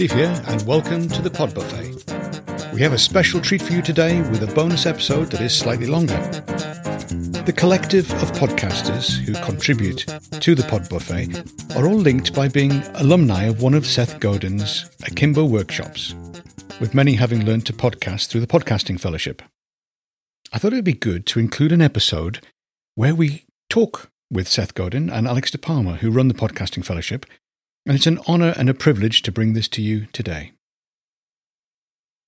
Steve here, and welcome to the Pod Buffet. We have a special treat for you today with a bonus episode that is slightly longer. The collective of podcasters who contribute to the Pod Buffet are all linked by being alumni of one of Seth Godin's Akimbo workshops, with many having learned to podcast through the Podcasting Fellowship. I thought it would be good to include an episode where we talk with Seth Godin and Alex De Palma, who run the Podcasting Fellowship, and it's an honour and a privilege to bring this to you today.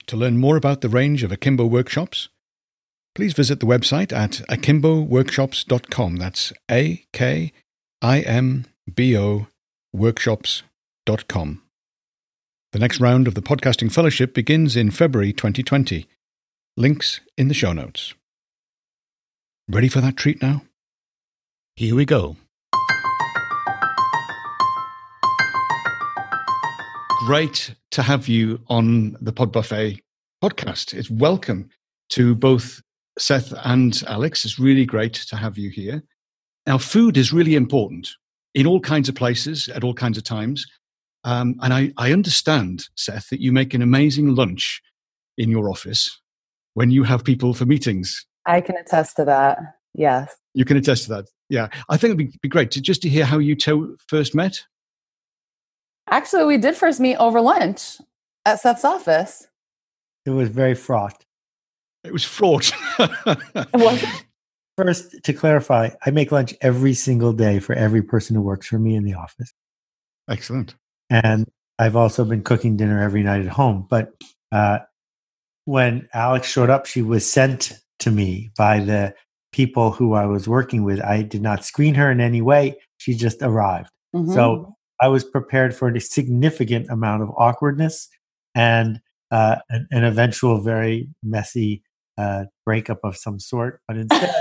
To learn more about the range of Akimbo workshops, please visit the website at akimboworkshops.com. That's A K I M B O workshops.com. The next round of the Podcasting Fellowship begins in February 2020. Links in the show notes. Ready for that treat now? Here we go. Great to have you on the Pod Buffet podcast. It's welcome to both Seth and Alex. It's really great to have you here. Now, food is really important in all kinds of places at all kinds of times. Um, and I, I understand, Seth, that you make an amazing lunch in your office when you have people for meetings. I can attest to that. Yes. You can attest to that. Yeah. I think it'd be, be great to just to hear how you two first met. Actually, we did first meet over lunch at Seth's office. It was very fraught. It was fraught. Was it? First, to clarify, I make lunch every single day for every person who works for me in the office. Excellent. And I've also been cooking dinner every night at home. But uh, when Alex showed up, she was sent to me by the people who I was working with. I did not screen her in any way. She just arrived. Mhm. So I was prepared for a significant amount of awkwardness and uh, an, an eventual very messy uh, breakup of some sort. But instead,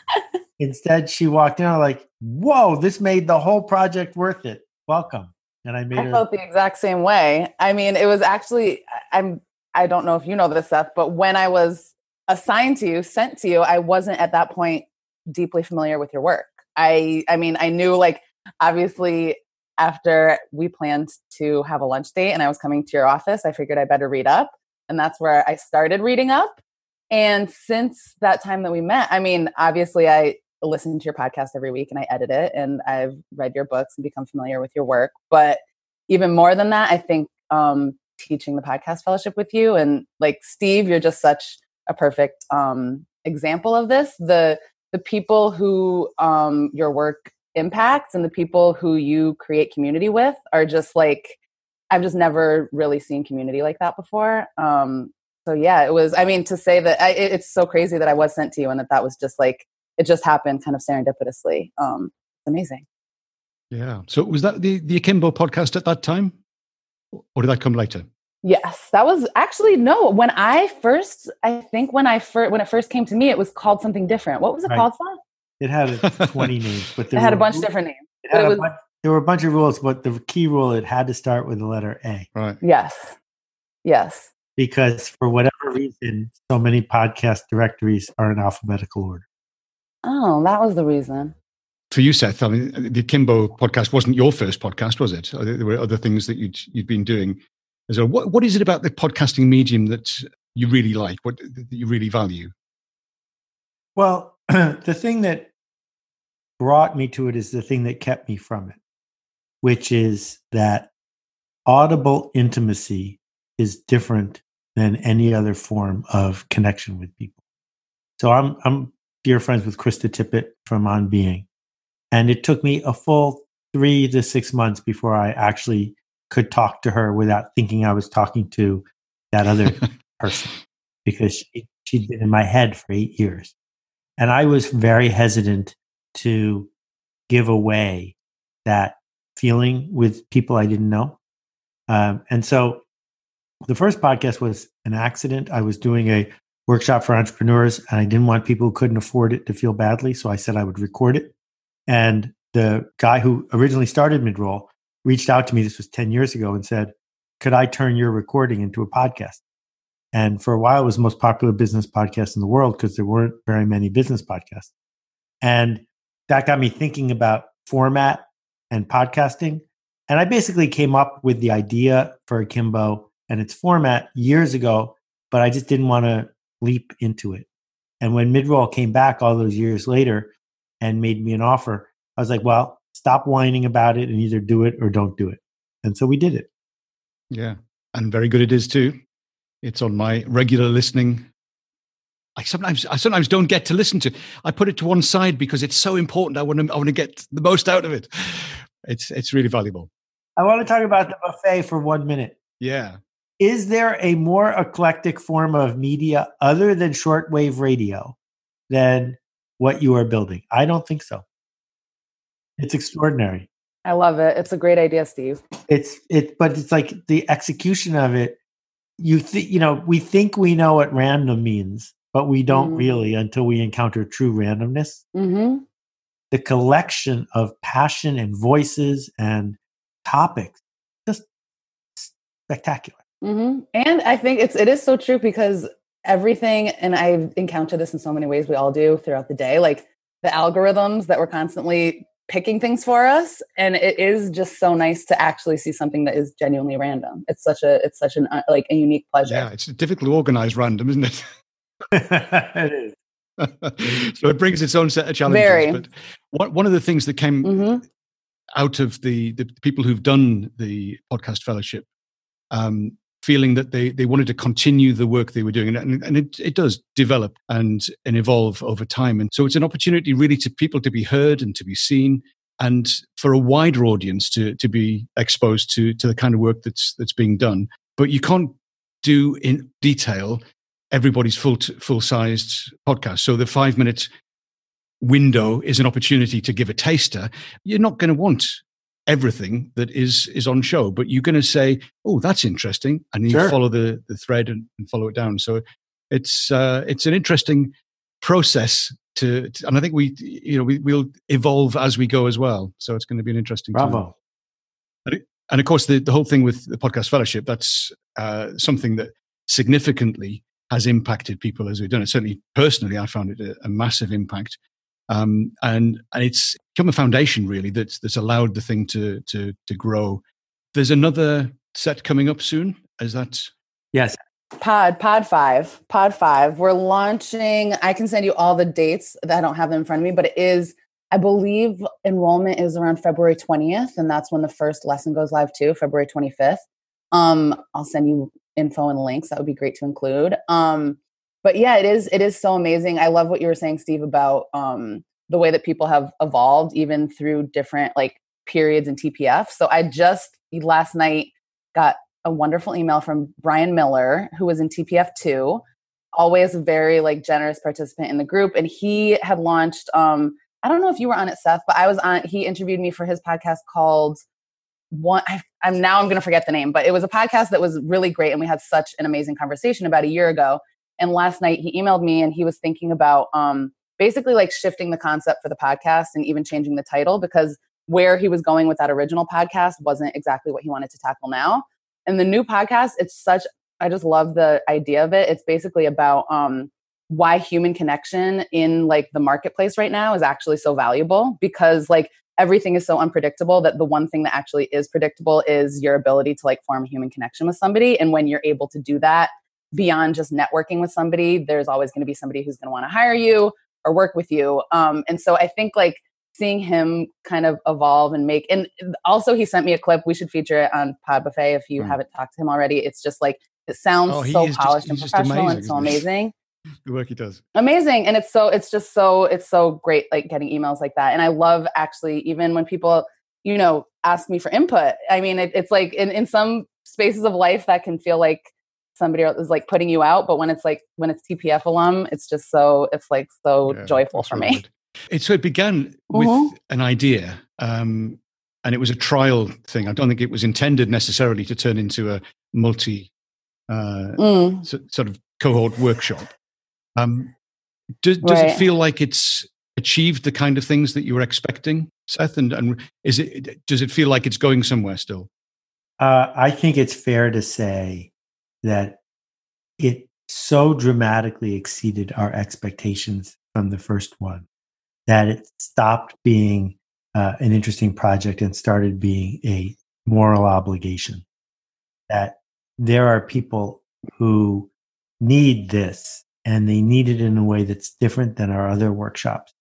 instead she walked in. I'm like, "Whoa! This made the whole project worth it. Welcome." And I made I her. felt the exact same way. I mean, it was actually I- I'm I don't know if you know this, Seth, but when I was assigned to you, sent to you, I wasn't at that point deeply familiar with your work. I I mean, I knew like obviously after we planned to have a lunch date and I was coming to your office, I figured I better read up. And that's where I started reading up. And since that time that we met, I mean, obviously I listen to your podcast every week and I edit it and I've read your books and become familiar with your work. But even more than that, I think um, teaching the podcast fellowship with you and like Steve, you're just such a perfect um, example of this. The the people who um, your work impacts and the people who you create community with are just like I've just never really seen community like that before. Um, so yeah, it was. I mean, to say that I, it, it's so crazy that I was sent to you and that that was just like it just happened kind of serendipitously. Um, it's amazing. Yeah. So was that the, the Akimbo podcast at that time? Or did that come later? Yes, that was actually no. When I first, I think when I first when it first came to me, it was called something different. What was it Right. called? It had a 20 names, but It there had a bunch of different names. it but it a was- bun- there were a bunch of rules, but the key rule it had to start with the letter A Right. Yes, yes. because for whatever reason, so many podcast directories are in alphabetical order. Oh, that was the reason. For you, Seth, I mean, the Akimbo podcast wasn't your first podcast, was it? There were other things that you'd, you'd been doing. So what, what is it about the podcasting medium that you really like, what that you really value? Well, the thing that brought me to it is the thing that kept me from it, which is that audible intimacy is different than any other form of connection with people. So I'm I'm dear friends with Krista Tippett from On Being, and it took me a full three to six months before I actually could talk to her without thinking I was talking to that other person because she, she'd been in my head for eight years. And I was very hesitant to give away that feeling with people I didn't know. Um, and so the first podcast was an accident. I was doing a workshop for entrepreneurs and I didn't want people who couldn't afford it to feel badly. So I said I would record it. And the guy who originally started Midroll reached out to me, this was 10 years ago, and said, Could I turn your recording into a podcast? And for a while, it was the most popular business podcast in the world because there weren't very many business podcasts. And that got me thinking about format and podcasting. And I basically came up with the idea for Akimbo and its format years ago, but I just didn't want to leap into it. And when Midroll came back all those years later and made me an offer, I was like, well, stop whining about it and either do it or don't do it. And so we did it. Yeah. And very good it is too. It's on my regular listening. I sometimes I sometimes don't get to listen to. I put it to one side because it's so important. I want to I want to get the most out of it. It's it's really valuable. I want to talk about the buffet for one minute. Yeah. Is there a more eclectic form of media other than shortwave radio than what you are building? I don't think so. It's extraordinary. I love it. It's a great idea, Steve. It's it, but it's like the execution of it. You think you know we think we know what random means, but we don't mm-hmm. really until we encounter true randomness. Mm-hmm. The collection of passion and voices and topics, just spectacular. Mm-hmm. And I think it's it is so true because everything, and I've encountered this in so many ways. We all do throughout the day, like the algorithms that we're constantly picking things for us and it is just so nice to actually see something that is genuinely random it's such a it's such an uh, like a unique pleasure yeah it's difficult to organize random isn't it it is so it brings its own set of challenges Very. but one, one of the things that came mm-hmm. out of the the people who've done the podcast fellowship um, feeling that they, they wanted to continue the work they were doing. And, and it, it does develop and, and evolve over time. And so it's an opportunity really to people to be heard and to be seen and for a wider audience to, to be exposed to, to the kind of work that's, that's being done. But you can't do in detail everybody's full, full sized podcast. So the five minute window is an opportunity to give a taster. You're not going to want everything that is is on show but you're going to say oh that's interesting and you sure. follow the the thread and, and, follow it down so it's uh it's an interesting process to, to, and i think we you know we, we'll evolve as we go as well so it's going to be an interesting bravo and, it, and, of course the, the whole thing with the podcast fellowship that's uh something that significantly has impacted people as we've done it certainly personally i found it a, a massive impact um, and and it's become a foundation really that's that's allowed the thing to to to grow. There's another set coming up soon. Is that yes? Pod Pod Five Pod Five. We're launching. I can send you all the dates. That I don't have them in front of me, but it is. I believe enrollment is around February 20th, and that's when the first lesson goes live too, February 25th. Um, I'll send you info and links. That would be great to include. Um, but yeah, it is it is so amazing. I love what you were saying, Steve, about um, the way that people have evolved even through different like periods in TPF. So I just last night got a wonderful email from Brian Miller, who was in TPF two, always a very like generous participant in the group, and he had launched. Um, I don't know if you were on it, Seth, but I was on. He interviewed me for his podcast called one. I, I'm now I'm going to forget the name, but it was a podcast that was really great, and we had such an amazing conversation about a year ago. And last night he emailed me and he was thinking about um, basically like shifting the concept for the podcast and even changing the title because where he was going with that original podcast wasn't exactly what he wanted to tackle now. And the new podcast, it's such, I just love the idea of it. It's basically about um, why human connection in like the marketplace right now is actually so valuable because like everything is so unpredictable that the one thing that actually is predictable is your ability to like form a human connection with somebody. And when you're able to do that, beyond just networking with somebody, there's always going to be somebody who's going to want to hire you or work with you. Um, and so I think like seeing him kind of evolve and make, and also he sent me a clip. We should feature it on Pod Buffet if you mm. haven't talked to him already. It's just like it sounds oh, so polished just, and professional and so amazing. The work he does, amazing, and it's so it's just so it's so great like getting emails like that. And I love actually even when people you know ask me for input. I mean, it, it's like in in some spaces of life that can feel like somebody else is like putting you out but when it's like when it's tpf alum it's just so it's like so yeah, joyful for me it so it began with mm-hmm. an idea um and it was a trial thing i don't think it was intended necessarily to turn into a multi uh mm. so, sort of cohort workshop um does, does right. it feel like it's achieved the kind of things that you were expecting seth? And, and is it does it feel like it's going somewhere still? Uh, i think it's fair to say that it so dramatically exceeded our expectations from the first one that it stopped being uh, an interesting project and started being a moral obligation. That there are people who need this and they need it in a way that's different than our other workshops.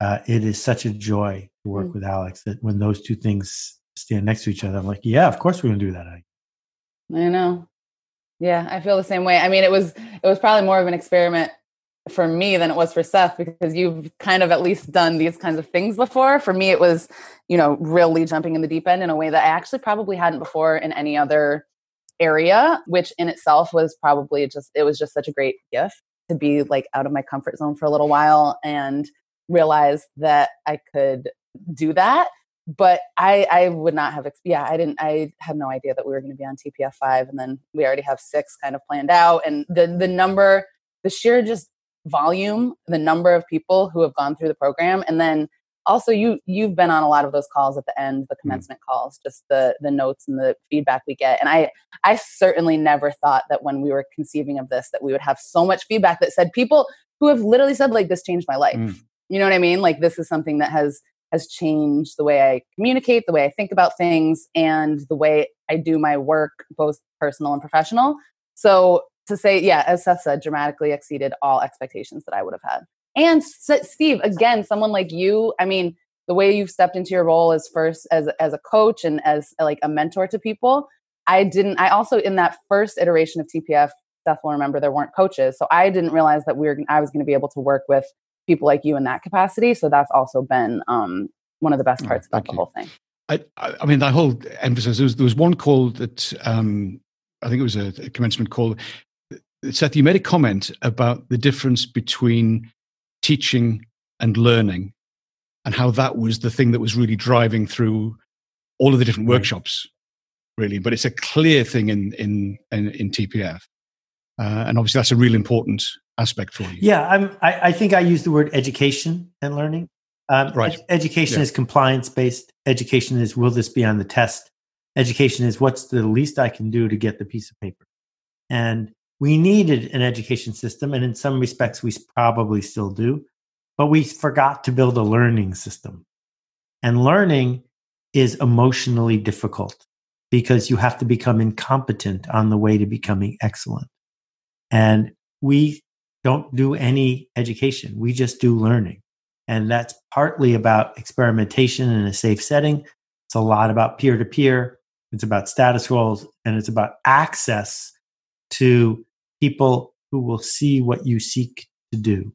Uh, it is such a joy to work mm. with Alex that when those two things stand next to each other, I'm like, yeah, of course we're going to do that. I know. Yeah, I feel the same way. I mean, it was it was probably more of an experiment for me than it was for Seth because you've kind of at least done these kinds of things before. For me, it was, you know, really jumping in the deep end in a way that I actually probably hadn't before in any other area, which in itself was probably just, it was just such a great gift to be like out of my comfort zone for a little while and realize that I could do that. But I, I would not have, yeah, I didn't, I had no idea that we were going to be on TPF five, and then we already have six kind of planned out, and the the number, the sheer just volume, the number of people who have gone through the program, and then also you you've been on a lot of those calls at the end the mm. commencement mm. calls just the the notes and the feedback we get and i i certainly never thought that when we were conceiving of this that we would have so much feedback that said people who have literally said like this changed my life mm. you know what i mean like this is something that has has changed the way i communicate the way i think about things and the way i do my work both personal and professional so to say yeah as seth said dramatically exceeded all expectations that i would have had and Steve, again, someone like you, I mean, the way you've stepped into your role as first as as a coach and as like a mentor to people, I didn't I also in that first iteration of TPF, Seth will remember there weren't coaches. So I didn't realize that we were I was going to be able to work with people like you in that capacity. So that's also been um, one of the best parts oh, about the you. whole thing. I, I mean, that whole emphasis. There was, there was one call that um, I think it was a, a commencement call. Seth, you made a comment about the difference between teaching and learning and how that was the thing that was really driving through all of the different workshops really. But it's a clear thing in in in, in tpf uh, and obviously that's a real important aspect for you. Yeah I'm, I, I think i use the word education and learning. Um, right. Ed- education yeah. is compliance based education is will this be on the test? Education is what's the least i can do to get the piece of paper? And we needed an education system, and in some respects, we probably still do, but we forgot to build a learning system. And learning is emotionally difficult because you have to become incompetent on the way to becoming excellent. And we don't do any education, we just do learning. And that's partly about experimentation in a safe setting. It's a lot about peer to peer, it's about status roles, and it's about access to people who will see what you seek to do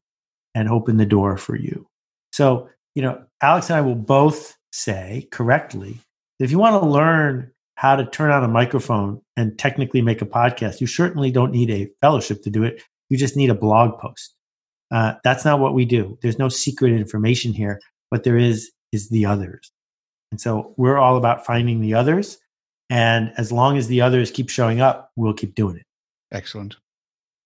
and open the door for you. So, you know, Alex and I will both say correctly if you want to learn how to turn on a microphone and technically make a podcast, you certainly don't need a fellowship to do it. You just need a blog post. Uh, that's not what we do. There's no secret information here, What there is is the others. And so we're all about finding the others. And as long as the others keep showing up, we'll keep doing it. Excellent.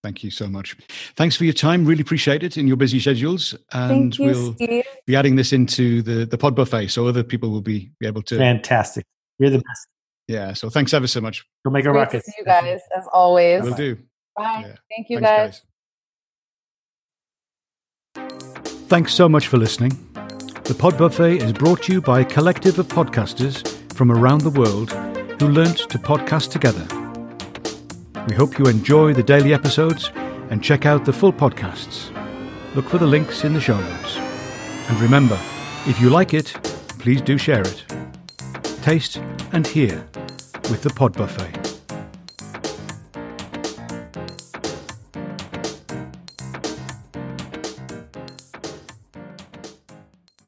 Thank you so much. Thanks for your time. Really appreciate it in your busy schedules. And you, we'll Steve. be adding this into the, the pod buffet so other people will be, be able to. Fantastic. You're the best. Yeah. So thanks ever so much. Go make a Great rocket. To see you guys, as always. We'll do. Bye. Yeah. Thank you, thanks, guys. guys. Thanks so much for listening. The Pod Buffet is brought to you by a collective of podcasters from around the world who learnt to podcast together. We hope you enjoy the daily episodes and check out the full podcasts. Look for the links in the show notes. And remember, if you like it, please do share it. Taste and hear with the Pod Buffet.